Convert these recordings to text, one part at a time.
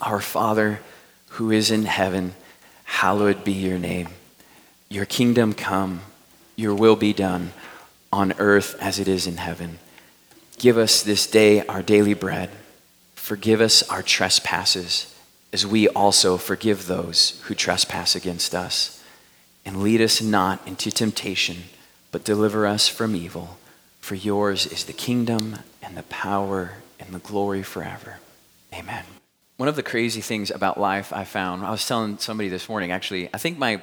Our Father who is in heaven, hallowed be your name. Your kingdom come, your will be done on earth as it is in heaven. Give us this day our daily bread. Forgive us our trespasses as we also forgive those who trespass against us. And lead us not into temptation, but deliver us from evil. For yours is the kingdom and the power and the glory forever. Amen. One of the crazy things about life I found, I was telling somebody this morning actually, I think my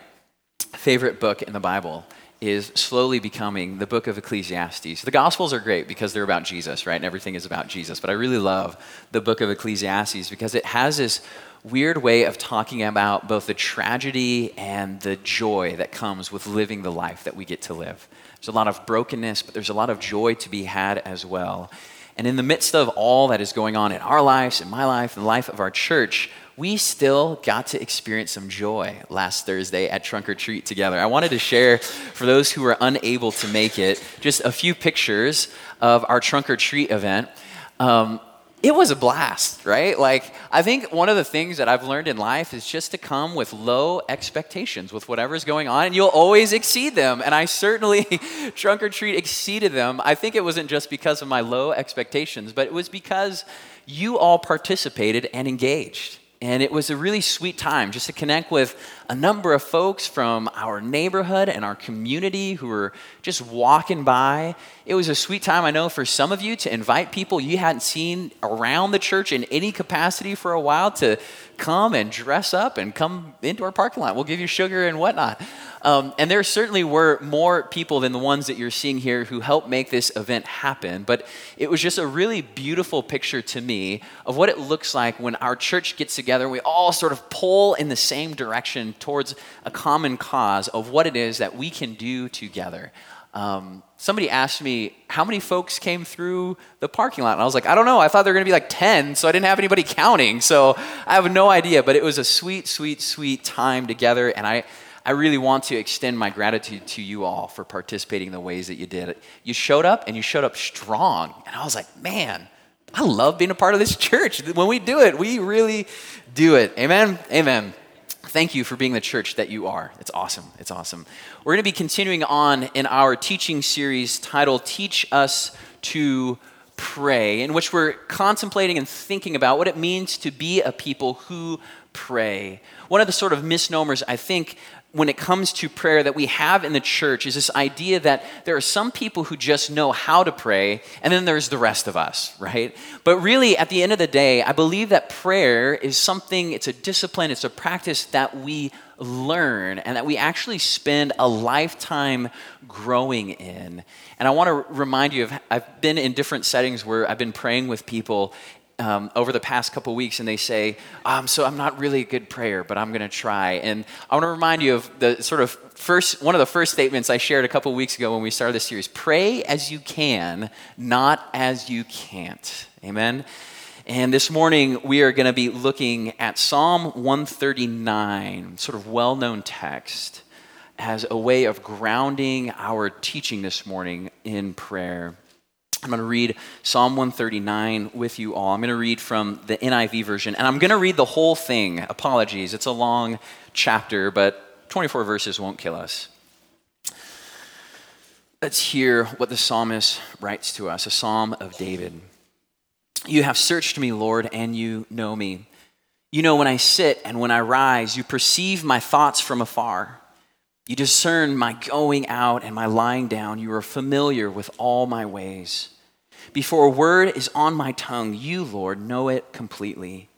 favorite book in the Bible is slowly becoming the book of Ecclesiastes. The Gospels are great because they're about Jesus, right? And everything is about Jesus. But I really love the book of Ecclesiastes because it has this weird way of talking about both the tragedy and the joy that comes with living the life that we get to live. There's a lot of brokenness, but there's a lot of joy to be had as well. And in the midst of all that is going on in our lives, in my life, in the life of our church, we still got to experience some joy last Thursday at Trunk or Treat together. I wanted to share, for those who were unable to make it, just a few pictures of our Trunk or Treat event. Um, it was a blast, right? Like, I think one of the things that I've learned in life is just to come with low expectations with whatever's going on, and you'll always exceed them. And I certainly, trunk or treat, exceeded them. I think it wasn't just because of my low expectations, but it was because you all participated and engaged. And it was a really sweet time just to connect with a number of folks from our neighborhood and our community who were just walking by. It was a sweet time, I know, for some of you to invite people you hadn't seen around the church in any capacity for a while to come and dress up and come into our parking lot. We'll give you sugar and whatnot. Um, and there certainly were more people than the ones that you're seeing here who helped make this event happen. But it was just a really beautiful picture to me of what it looks like when our church gets together and we all sort of pull in the same direction towards a common cause of what it is that we can do together. Um, somebody asked me how many folks came through the parking lot and i was like i don't know i thought there were going to be like 10 so i didn't have anybody counting so i have no idea but it was a sweet sweet sweet time together and i I really want to extend my gratitude to you all for participating in the ways that you did. You showed up and you showed up strong. And I was like, man, I love being a part of this church. When we do it, we really do it. Amen? Amen. Thank you for being the church that you are. It's awesome. It's awesome. We're going to be continuing on in our teaching series titled Teach Us to Pray, in which we're contemplating and thinking about what it means to be a people who pray. One of the sort of misnomers I think when it comes to prayer that we have in the church is this idea that there are some people who just know how to pray, and then there's the rest of us, right? But really, at the end of the day, I believe that prayer is something, it's a discipline, it's a practice that we learn and that we actually spend a lifetime growing in. And I want to remind you of, I've been in different settings where I've been praying with people um, over the past couple weeks and they say, um, So I'm not really a good prayer, but I'm going to try. And I want to remind you of the sort of first, one of the first statements I shared a couple weeks ago when we started this series pray as you can, not as you can't. Amen. And this morning we are going to be looking at Psalm 139, sort of well known text, as a way of grounding our teaching this morning in prayer. I'm going to read Psalm 139 with you all. I'm going to read from the NIV version, and I'm going to read the whole thing. Apologies, it's a long chapter, but 24 verses won't kill us. Let's hear what the psalmist writes to us a psalm of David. You have searched me, Lord, and you know me. You know when I sit and when I rise, you perceive my thoughts from afar. You discern my going out and my lying down. You are familiar with all my ways. Before a word is on my tongue, you, Lord, know it completely.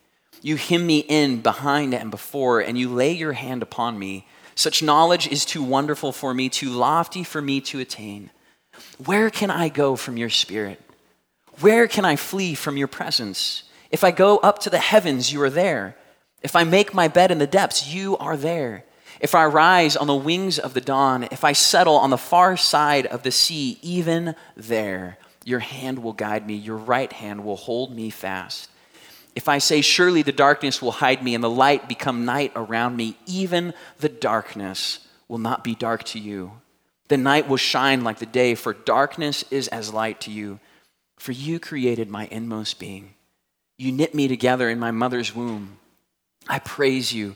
You hem me in behind and before, and you lay your hand upon me. Such knowledge is too wonderful for me, too lofty for me to attain. Where can I go from your spirit? Where can I flee from your presence? If I go up to the heavens, you are there. If I make my bed in the depths, you are there. If I rise on the wings of the dawn, if I settle on the far side of the sea, even there, your hand will guide me, your right hand will hold me fast. If I say, Surely the darkness will hide me and the light become night around me, even the darkness will not be dark to you. The night will shine like the day, for darkness is as light to you. For you created my inmost being. You knit me together in my mother's womb. I praise you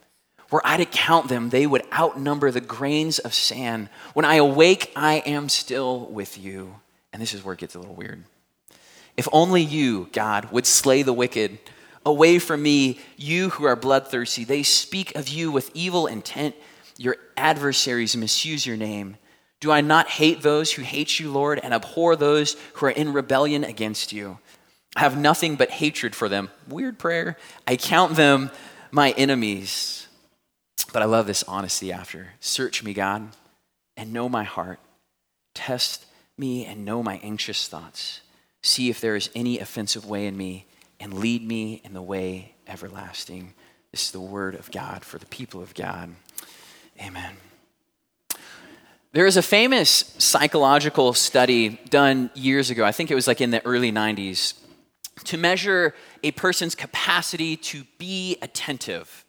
Were I to count them, they would outnumber the grains of sand. When I awake, I am still with you. And this is where it gets a little weird. If only you, God, would slay the wicked. Away from me, you who are bloodthirsty. They speak of you with evil intent. Your adversaries misuse your name. Do I not hate those who hate you, Lord, and abhor those who are in rebellion against you? I have nothing but hatred for them. Weird prayer. I count them my enemies. But I love this honesty after. Search me, God, and know my heart. Test me and know my anxious thoughts. See if there is any offensive way in me, and lead me in the way everlasting. This is the word of God for the people of God. Amen. There is a famous psychological study done years ago, I think it was like in the early 90s, to measure a person's capacity to be attentive.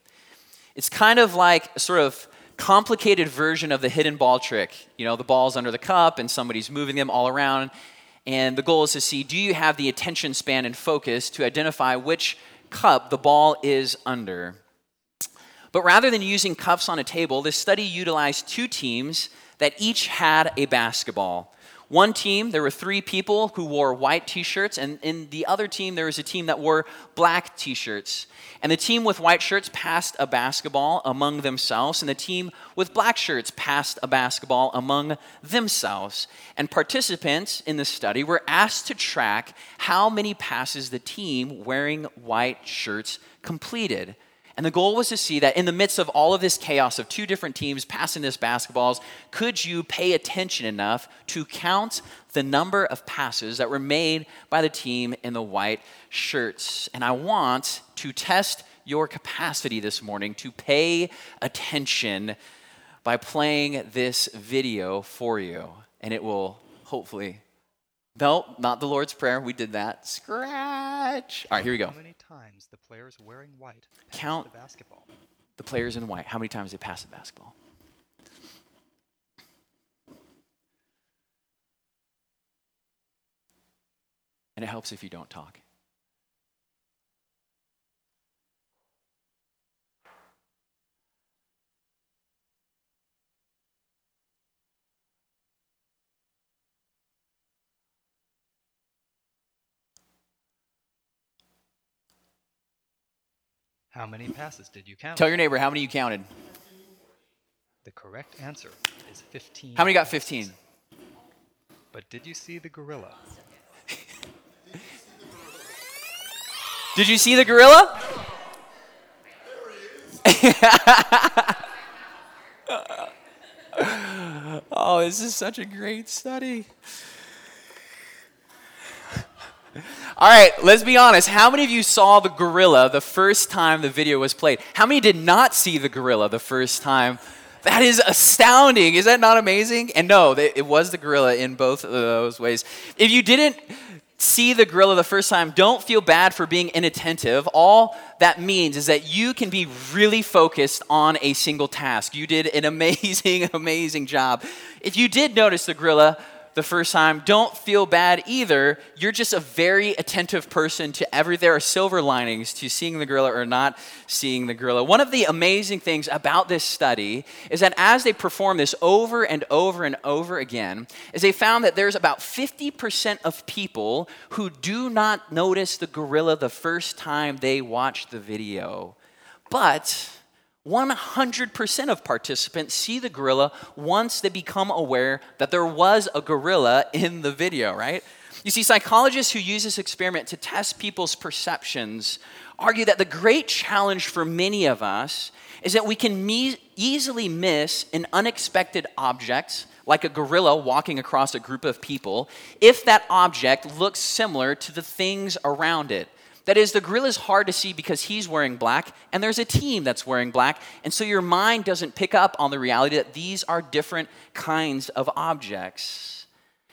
It's kind of like a sort of complicated version of the hidden ball trick. You know, the ball's under the cup and somebody's moving them all around. And the goal is to see do you have the attention span and focus to identify which cup the ball is under? But rather than using cups on a table, this study utilized two teams that each had a basketball. One team, there were three people who wore white t shirts, and in the other team, there was a team that wore black t shirts. And the team with white shirts passed a basketball among themselves, and the team with black shirts passed a basketball among themselves. And participants in the study were asked to track how many passes the team wearing white shirts completed. And the goal was to see that in the midst of all of this chaos of two different teams passing this basketballs, could you pay attention enough to count the number of passes that were made by the team in the white shirts? And I want to test your capacity this morning to pay attention by playing this video for you. And it will hopefully no, not the Lord's Prayer. We did that. Scratch. All right, here we go. How many times the players wearing white Count the basketball? The players in white. How many times they pass the basketball? And it helps if you don't talk. How many passes did you count? Tell your neighbor how many you counted. The correct answer is 15. How many got 15? But did you see the gorilla? Did you see the gorilla? oh, this is such a great study. All right, let's be honest. How many of you saw the gorilla the first time the video was played? How many did not see the gorilla the first time? That is astounding. Is that not amazing? And no, it was the gorilla in both of those ways. If you didn't see the gorilla the first time, don't feel bad for being inattentive. All that means is that you can be really focused on a single task. You did an amazing, amazing job. If you did notice the gorilla, the first time, don't feel bad either. You're just a very attentive person to every. There are silver linings to seeing the gorilla or not seeing the gorilla. One of the amazing things about this study is that as they perform this over and over and over again, is they found that there's about 50% of people who do not notice the gorilla the first time they watch the video. But 100% of participants see the gorilla once they become aware that there was a gorilla in the video, right? You see, psychologists who use this experiment to test people's perceptions argue that the great challenge for many of us is that we can me- easily miss an unexpected object, like a gorilla walking across a group of people, if that object looks similar to the things around it. That is, the gorilla is hard to see because he's wearing black and there's a team that's wearing black. And so your mind doesn't pick up on the reality that these are different kinds of objects.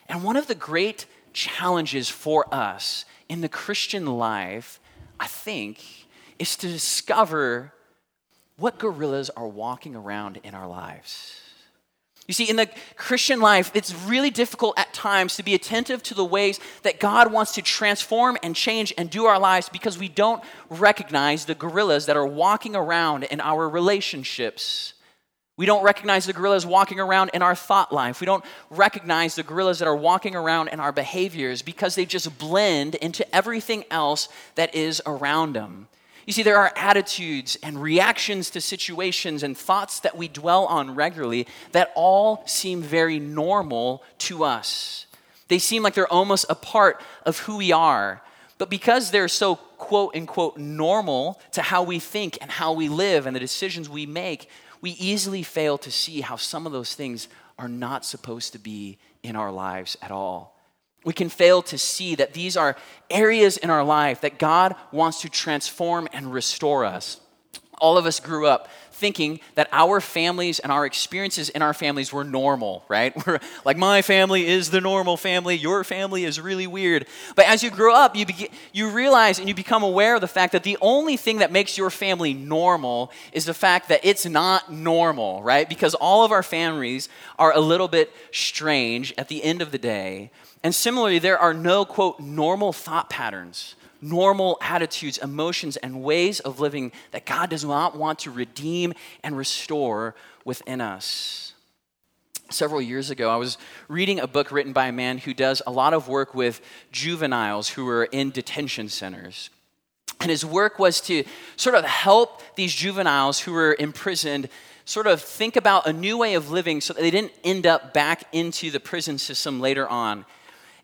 And one of the great challenges for us in the Christian life, I think, is to discover what gorillas are walking around in our lives. You see, in the Christian life, it's really difficult at times to be attentive to the ways that God wants to transform and change and do our lives because we don't recognize the gorillas that are walking around in our relationships. We don't recognize the gorillas walking around in our thought life. We don't recognize the gorillas that are walking around in our behaviors because they just blend into everything else that is around them. You see, there are attitudes and reactions to situations and thoughts that we dwell on regularly that all seem very normal to us. They seem like they're almost a part of who we are. But because they're so quote unquote normal to how we think and how we live and the decisions we make, we easily fail to see how some of those things are not supposed to be in our lives at all we can fail to see that these are areas in our life that God wants to transform and restore us. All of us grew up thinking that our families and our experiences in our families were normal, right? We're like, my family is the normal family, your family is really weird. But as you grow up, you, begin, you realize and you become aware of the fact that the only thing that makes your family normal is the fact that it's not normal, right? Because all of our families are a little bit strange at the end of the day. And similarly, there are no, quote, normal thought patterns, normal attitudes, emotions, and ways of living that God does not want to redeem and restore within us. Several years ago, I was reading a book written by a man who does a lot of work with juveniles who are in detention centers. And his work was to sort of help these juveniles who were imprisoned sort of think about a new way of living so that they didn't end up back into the prison system later on.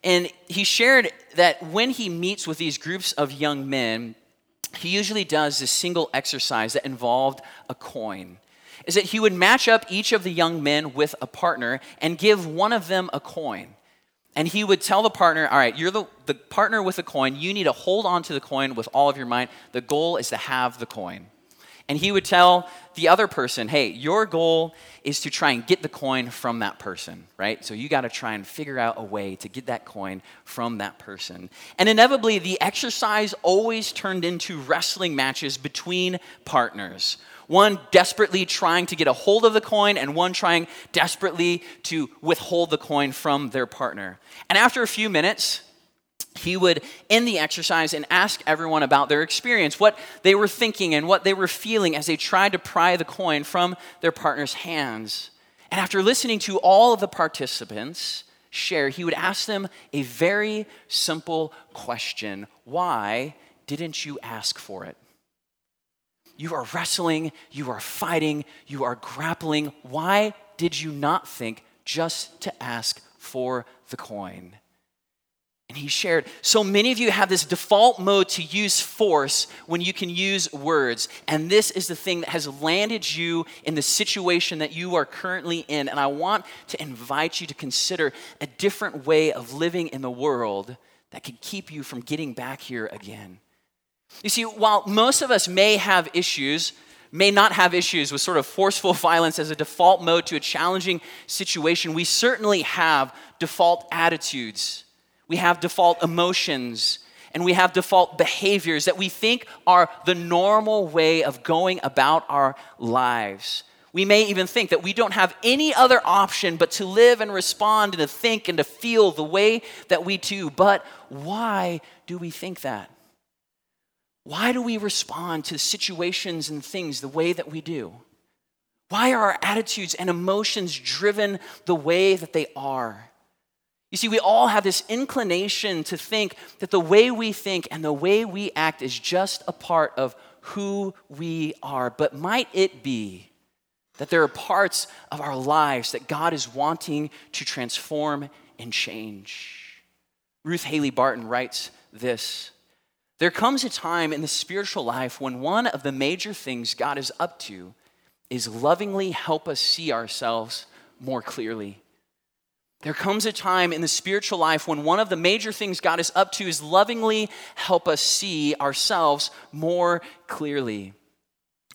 And he shared that when he meets with these groups of young men, he usually does this single exercise that involved a coin. Is that he would match up each of the young men with a partner and give one of them a coin. And he would tell the partner, all right, you're the, the partner with the coin. You need to hold on to the coin with all of your might. The goal is to have the coin. And he would tell the other person, hey, your goal is to try and get the coin from that person, right? So you got to try and figure out a way to get that coin from that person. And inevitably, the exercise always turned into wrestling matches between partners. One desperately trying to get a hold of the coin, and one trying desperately to withhold the coin from their partner. And after a few minutes, he would end the exercise and ask everyone about their experience, what they were thinking and what they were feeling as they tried to pry the coin from their partner's hands. And after listening to all of the participants share, he would ask them a very simple question Why didn't you ask for it? You are wrestling, you are fighting, you are grappling. Why did you not think just to ask for the coin? And he shared, so many of you have this default mode to use force when you can use words. And this is the thing that has landed you in the situation that you are currently in. And I want to invite you to consider a different way of living in the world that can keep you from getting back here again. You see, while most of us may have issues, may not have issues with sort of forceful violence as a default mode to a challenging situation, we certainly have default attitudes we have default emotions, and we have default behaviors that we think are the normal way of going about our lives. We may even think that we don't have any other option but to live and respond and to think and to feel the way that we do. But why do we think that? Why do we respond to situations and things the way that we do? Why are our attitudes and emotions driven the way that they are? You see, we all have this inclination to think that the way we think and the way we act is just a part of who we are. But might it be that there are parts of our lives that God is wanting to transform and change? Ruth Haley Barton writes this There comes a time in the spiritual life when one of the major things God is up to is lovingly help us see ourselves more clearly. There comes a time in the spiritual life when one of the major things God is up to is lovingly help us see ourselves more clearly.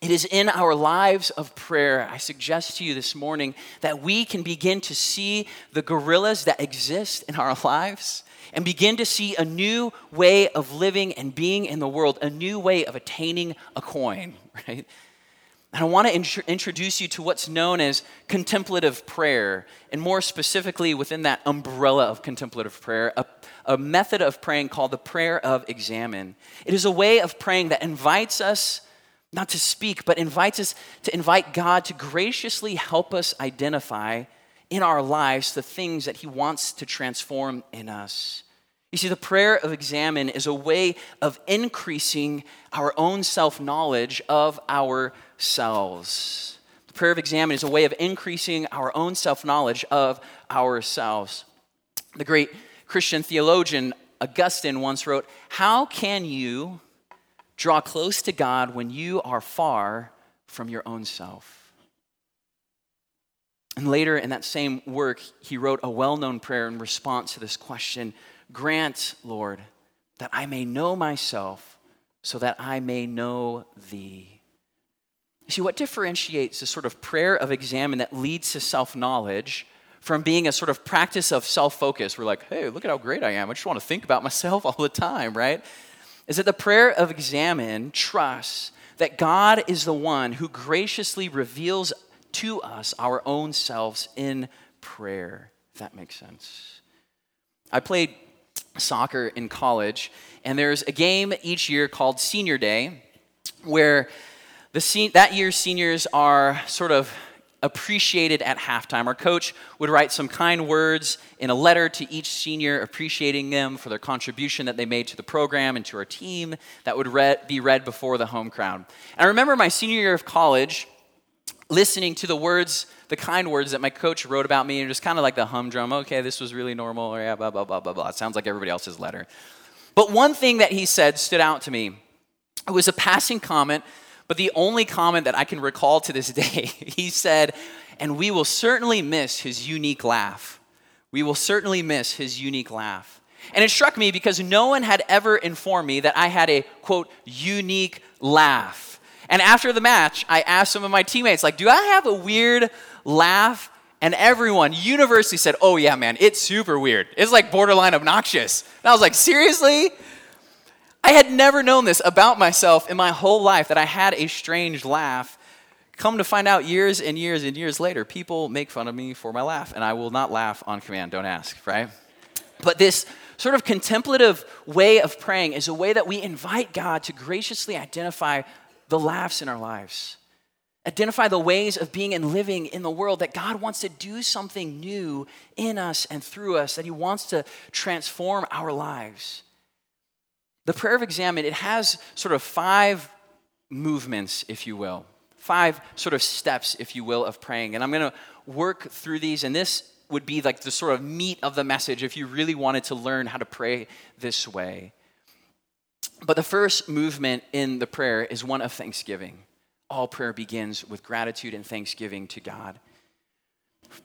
It is in our lives of prayer, I suggest to you this morning, that we can begin to see the gorillas that exist in our lives and begin to see a new way of living and being in the world, a new way of attaining a coin, right? And I want to int- introduce you to what's known as contemplative prayer, and more specifically within that umbrella of contemplative prayer, a, a method of praying called the prayer of examen. It is a way of praying that invites us not to speak, but invites us to invite God to graciously help us identify in our lives the things that He wants to transform in us. You see, the prayer of examen is a way of increasing our own self knowledge of ourselves. The prayer of examen is a way of increasing our own self knowledge of ourselves. The great Christian theologian Augustine once wrote, How can you draw close to God when you are far from your own self? And later in that same work, he wrote a well known prayer in response to this question Grant, Lord, that I may know myself so that I may know thee. You see, what differentiates the sort of prayer of examen that leads to self knowledge from being a sort of practice of self focus? We're like, hey, look at how great I am. I just want to think about myself all the time, right? Is that the prayer of examen trusts that God is the one who graciously reveals to us our own selves in prayer, if that makes sense. I played soccer in college, and there's a game each year called Senior Day, where the that year's seniors are sort of appreciated at halftime. Our coach would write some kind words in a letter to each senior, appreciating them for their contribution that they made to the program and to our team that would read, be read before the home crowd. And I remember my senior year of college listening to the words, the kind words that my coach wrote about me, and just kind of like the humdrum, okay, this was really normal, or yeah, blah, blah, blah, blah, blah. It sounds like everybody else's letter. But one thing that he said stood out to me. It was a passing comment, but the only comment that I can recall to this day, he said, and we will certainly miss his unique laugh. We will certainly miss his unique laugh. And it struck me because no one had ever informed me that I had a, quote, unique laugh. And after the match, I asked some of my teammates, like, do I have a weird laugh? And everyone universally said, oh, yeah, man, it's super weird. It's like borderline obnoxious. And I was like, seriously? I had never known this about myself in my whole life that I had a strange laugh. Come to find out years and years and years later, people make fun of me for my laugh, and I will not laugh on command. Don't ask, right? But this sort of contemplative way of praying is a way that we invite God to graciously identify the laughs in our lives. Identify the ways of being and living in the world that God wants to do something new in us and through us, that He wants to transform our lives. The prayer of examen, it has sort of five movements, if you will, five sort of steps, if you will, of praying. And I'm going to work through these, and this would be like the sort of meat of the message if you really wanted to learn how to pray this way. But the first movement in the prayer is one of thanksgiving. All prayer begins with gratitude and thanksgiving to God.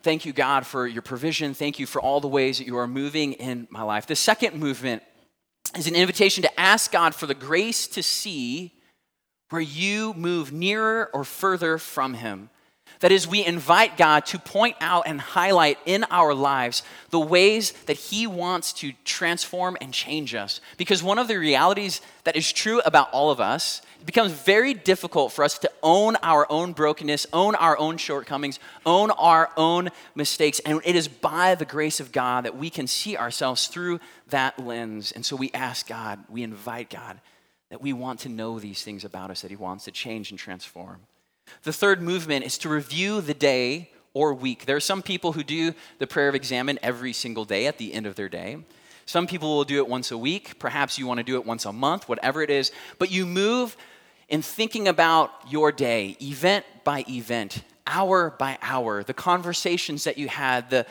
Thank you, God, for your provision. Thank you for all the ways that you are moving in my life. The second movement is an invitation to ask God for the grace to see where you move nearer or further from Him. That is, we invite God to point out and highlight in our lives the ways that He wants to transform and change us. Because one of the realities that is true about all of us, it becomes very difficult for us to own our own brokenness, own our own shortcomings, own our own mistakes. And it is by the grace of God that we can see ourselves through that lens. And so we ask God, we invite God that we want to know these things about us that He wants to change and transform. The third movement is to review the day or week. There are some people who do the prayer of examen every single day at the end of their day. Some people will do it once a week. Perhaps you want to do it once a month, whatever it is. But you move in thinking about your day, event by event, hour by hour, the conversations that you had, the,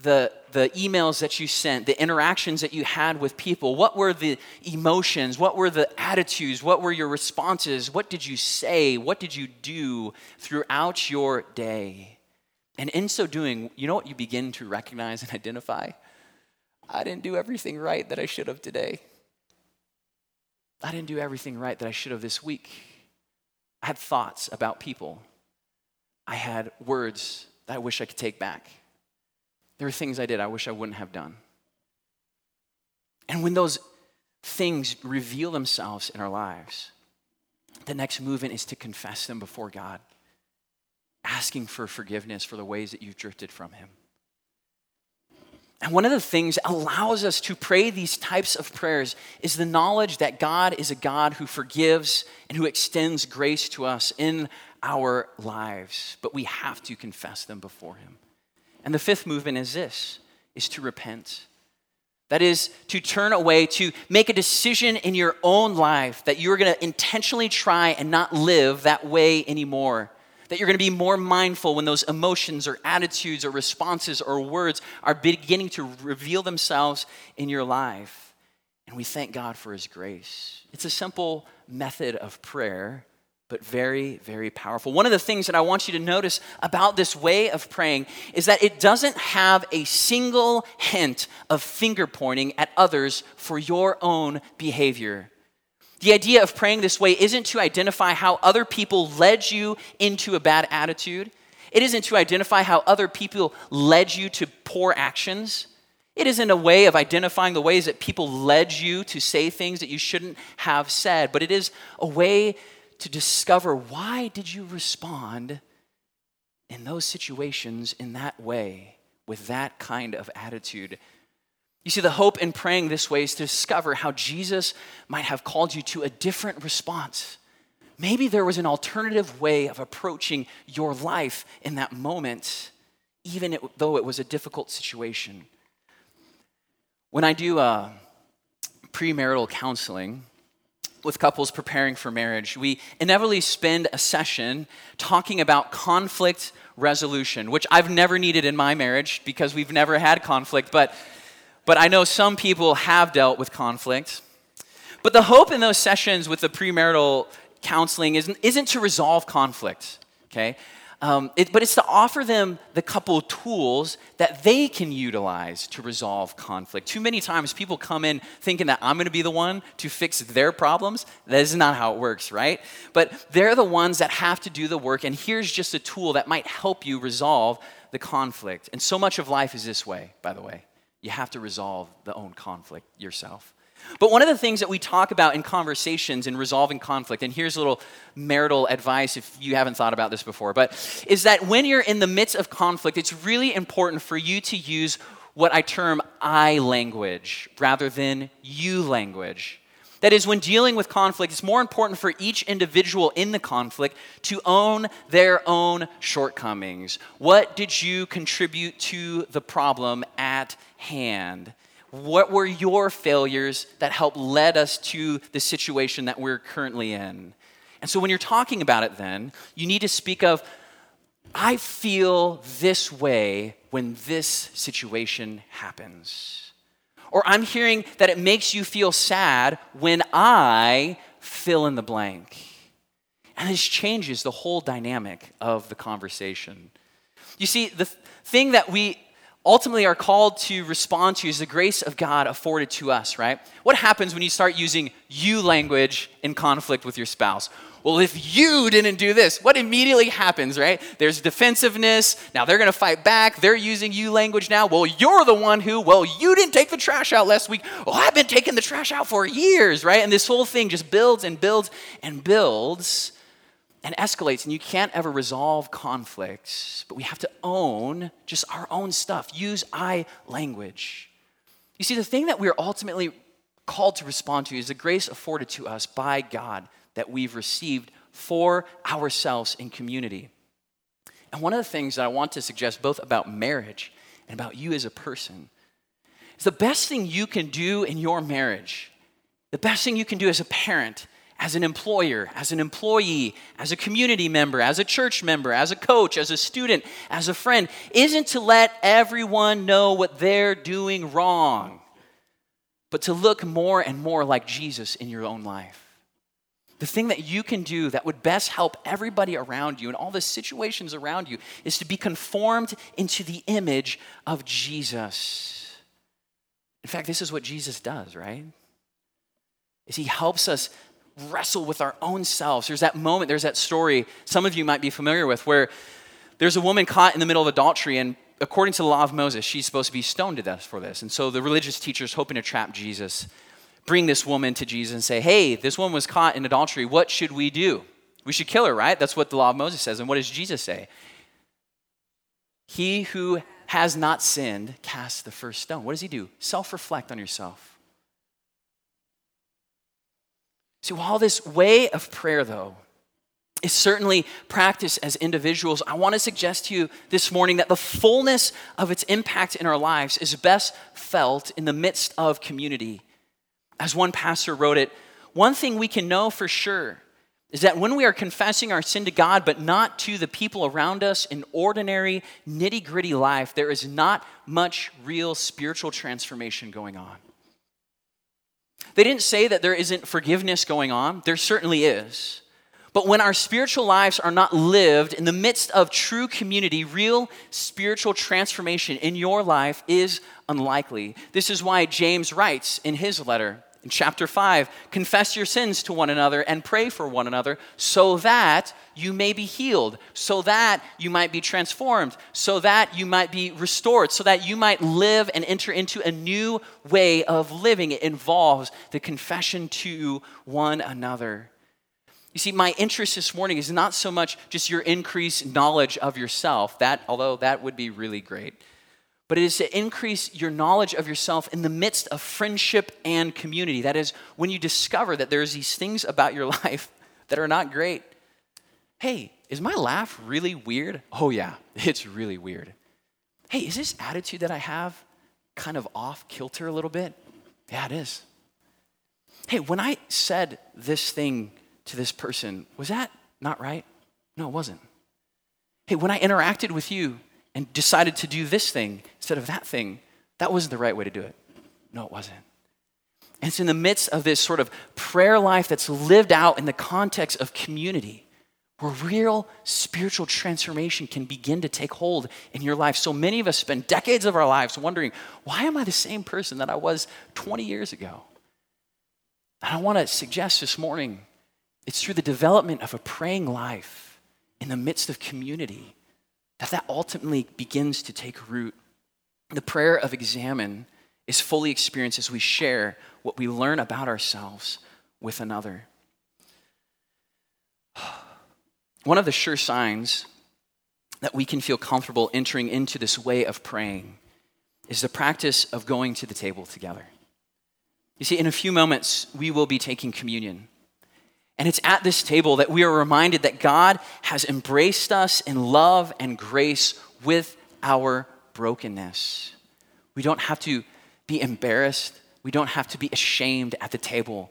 the, the emails that you sent, the interactions that you had with people? What were the emotions? What were the attitudes? What were your responses? What did you say? What did you do throughout your day? And in so doing, you know what you begin to recognize and identify? I didn't do everything right that I should have today. I didn't do everything right that I should have this week. I had thoughts about people. I had words that I wish I could take back. There are things I did I wish I wouldn't have done. And when those things reveal themselves in our lives, the next movement is to confess them before God, asking for forgiveness for the ways that you've drifted from Him. And one of the things allows us to pray these types of prayers is the knowledge that God is a God who forgives and who extends grace to us in our lives, but we have to confess them before him. And the fifth movement is this is to repent. That is to turn away, to make a decision in your own life that you're going to intentionally try and not live that way anymore that you're going to be more mindful when those emotions or attitudes or responses or words are beginning to reveal themselves in your life. And we thank God for His grace. It's a simple method of prayer, but very, very powerful. One of the things that I want you to notice about this way of praying is that it doesn't have a single hint of finger pointing at others for your own behavior. The idea of praying this way isn't to identify how other people led you into a bad attitude. It isn't to identify how other people led you to poor actions. It isn't a way of identifying the ways that people led you to say things that you shouldn't have said, but it is a way to discover why did you respond in those situations in that way with that kind of attitude you see, the hope in praying this way is to discover how Jesus might have called you to a different response. Maybe there was an alternative way of approaching your life in that moment, even though it was a difficult situation. When I do uh, premarital counseling with couples preparing for marriage, we inevitably spend a session talking about conflict resolution, which I've never needed in my marriage because we've never had conflict, but but I know some people have dealt with conflict. But the hope in those sessions with the premarital counseling isn't, isn't to resolve conflict, okay? Um, it, but it's to offer them the couple tools that they can utilize to resolve conflict. Too many times people come in thinking that I'm going to be the one to fix their problems. That is not how it works, right? But they're the ones that have to do the work, and here's just a tool that might help you resolve the conflict. And so much of life is this way, by the way. You have to resolve the own conflict yourself. But one of the things that we talk about in conversations in resolving conflict, and here's a little marital advice if you haven't thought about this before, but is that when you're in the midst of conflict, it's really important for you to use what I term I language rather than you language. That is, when dealing with conflict, it's more important for each individual in the conflict to own their own shortcomings. What did you contribute to the problem at hand? What were your failures that helped led us to the situation that we're currently in? And so when you're talking about it, then, you need to speak of, I feel this way when this situation happens. Or I'm hearing that it makes you feel sad when I fill in the blank. And this changes the whole dynamic of the conversation. You see, the thing that we ultimately are called to respond to is the grace of God afforded to us, right? What happens when you start using you language in conflict with your spouse? Well, if you didn't do this, what immediately happens, right? There's defensiveness. Now they're going to fight back. They're using you language now. Well, you're the one who, well, you didn't take the trash out last week. Well, I've been taking the trash out for years, right? And this whole thing just builds and builds and builds and escalates. And you can't ever resolve conflicts, but we have to own just our own stuff. Use I language. You see, the thing that we're ultimately called to respond to is the grace afforded to us by God that we've received for ourselves in community. And one of the things that I want to suggest, both about marriage and about you as a person, is the best thing you can do in your marriage, the best thing you can do as a parent, as an employer, as an employee, as a community member, as a church member, as a coach, as a student, as a friend, isn't to let everyone know what they're doing wrong, but to look more and more like Jesus in your own life. the thing that you can do that would best help everybody around you and all the situations around you is to be conformed into the image of Jesus. In fact, this is what Jesus does, right? Is he helps us wrestle with our own selves. There's that moment, there's that story some of you might be familiar with where there's a woman caught in the middle of adultery and according to the law of Moses, she's supposed to be stoned to death for this. And so the religious teachers hoping to trap Jesus bring this woman to Jesus and say, hey, this woman was caught in adultery. What should we do? We should kill her, right? That's what the law of Moses says. And what does Jesus say? He who has not sinned cast the first stone. What does he do? Self reflect on yourself. See, while this way of prayer, though, is certainly practiced as individuals, I want to suggest to you this morning that the fullness of its impact in our lives is best felt in the midst of community as one pastor wrote it, one thing we can know for sure is that when we are confessing our sin to God, but not to the people around us in ordinary, nitty gritty life, there is not much real spiritual transformation going on. They didn't say that there isn't forgiveness going on, there certainly is. But when our spiritual lives are not lived in the midst of true community, real spiritual transformation in your life is unlikely. This is why James writes in his letter in chapter 5, confess your sins to one another and pray for one another so that you may be healed, so that you might be transformed, so that you might be restored, so that you might live and enter into a new way of living. It involves the confession to one another. You see, my interest this morning is not so much just your increased knowledge of yourself, that although that would be really great but it is to increase your knowledge of yourself in the midst of friendship and community. That is, when you discover that there's these things about your life that are not great. Hey, is my laugh really weird? Oh, yeah, it's really weird. Hey, is this attitude that I have kind of off kilter a little bit? Yeah, it is. Hey, when I said this thing to this person, was that not right? No, it wasn't. Hey, when I interacted with you, and decided to do this thing instead of that thing, that wasn't the right way to do it. No, it wasn't. And it's in the midst of this sort of prayer life that's lived out in the context of community where real spiritual transformation can begin to take hold in your life. So many of us spend decades of our lives wondering, why am I the same person that I was 20 years ago? And I want to suggest this morning it's through the development of a praying life in the midst of community that that ultimately begins to take root. The prayer of examen is fully experienced as we share what we learn about ourselves with another. One of the sure signs that we can feel comfortable entering into this way of praying is the practice of going to the table together. You see, in a few moments, we will be taking communion. And it's at this table that we are reminded that God has embraced us in love and grace with our brokenness. We don't have to be embarrassed, we don't have to be ashamed at the table.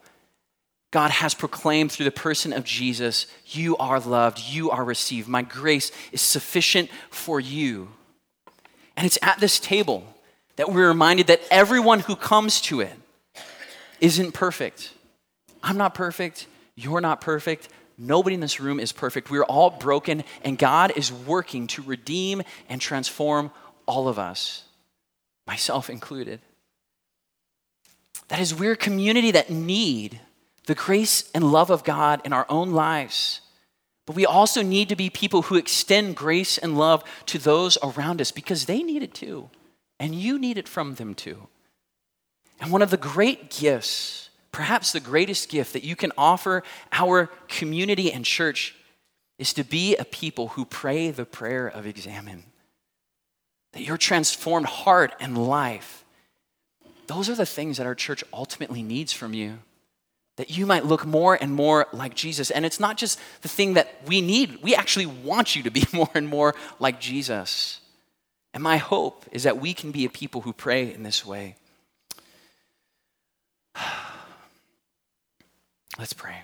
God has proclaimed through the person of Jesus, You are loved, you are received. My grace is sufficient for you. And it's at this table that we're reminded that everyone who comes to it isn't perfect. I'm not perfect. You're not perfect. Nobody in this room is perfect. We're all broken, and God is working to redeem and transform all of us, myself included. That is, we're a community that need the grace and love of God in our own lives. But we also need to be people who extend grace and love to those around us because they need it too. And you need it from them too. And one of the great gifts perhaps the greatest gift that you can offer our community and church is to be a people who pray the prayer of examen. That your transformed heart and life, those are the things that our church ultimately needs from you. That you might look more and more like Jesus. And it's not just the thing that we need, we actually want you to be more and more like Jesus. And my hope is that we can be a people who pray in this way. Let's pray.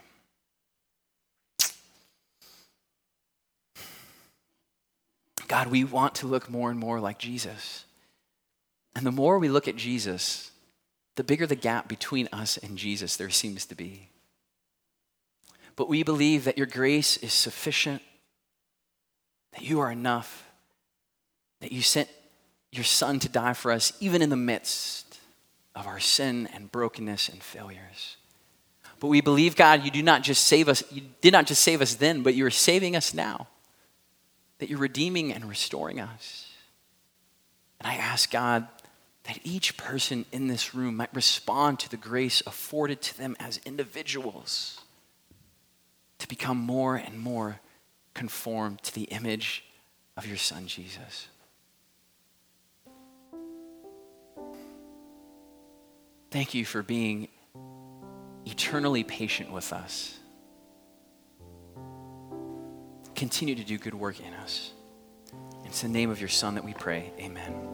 God, we want to look more and more like Jesus. And the more we look at Jesus, the bigger the gap between us and Jesus there seems to be. But we believe that your grace is sufficient, that you are enough, that you sent your Son to die for us, even in the midst of our sin and brokenness and failures. But we believe, God, you do not just save us, you did not just save us then, but you are saving us now. That you're redeeming and restoring us. And I ask, God, that each person in this room might respond to the grace afforded to them as individuals to become more and more conformed to the image of your Son, Jesus. Thank you for being eternally patient with us. Continue to do good work in us. It's the name of your Son that we pray. Amen.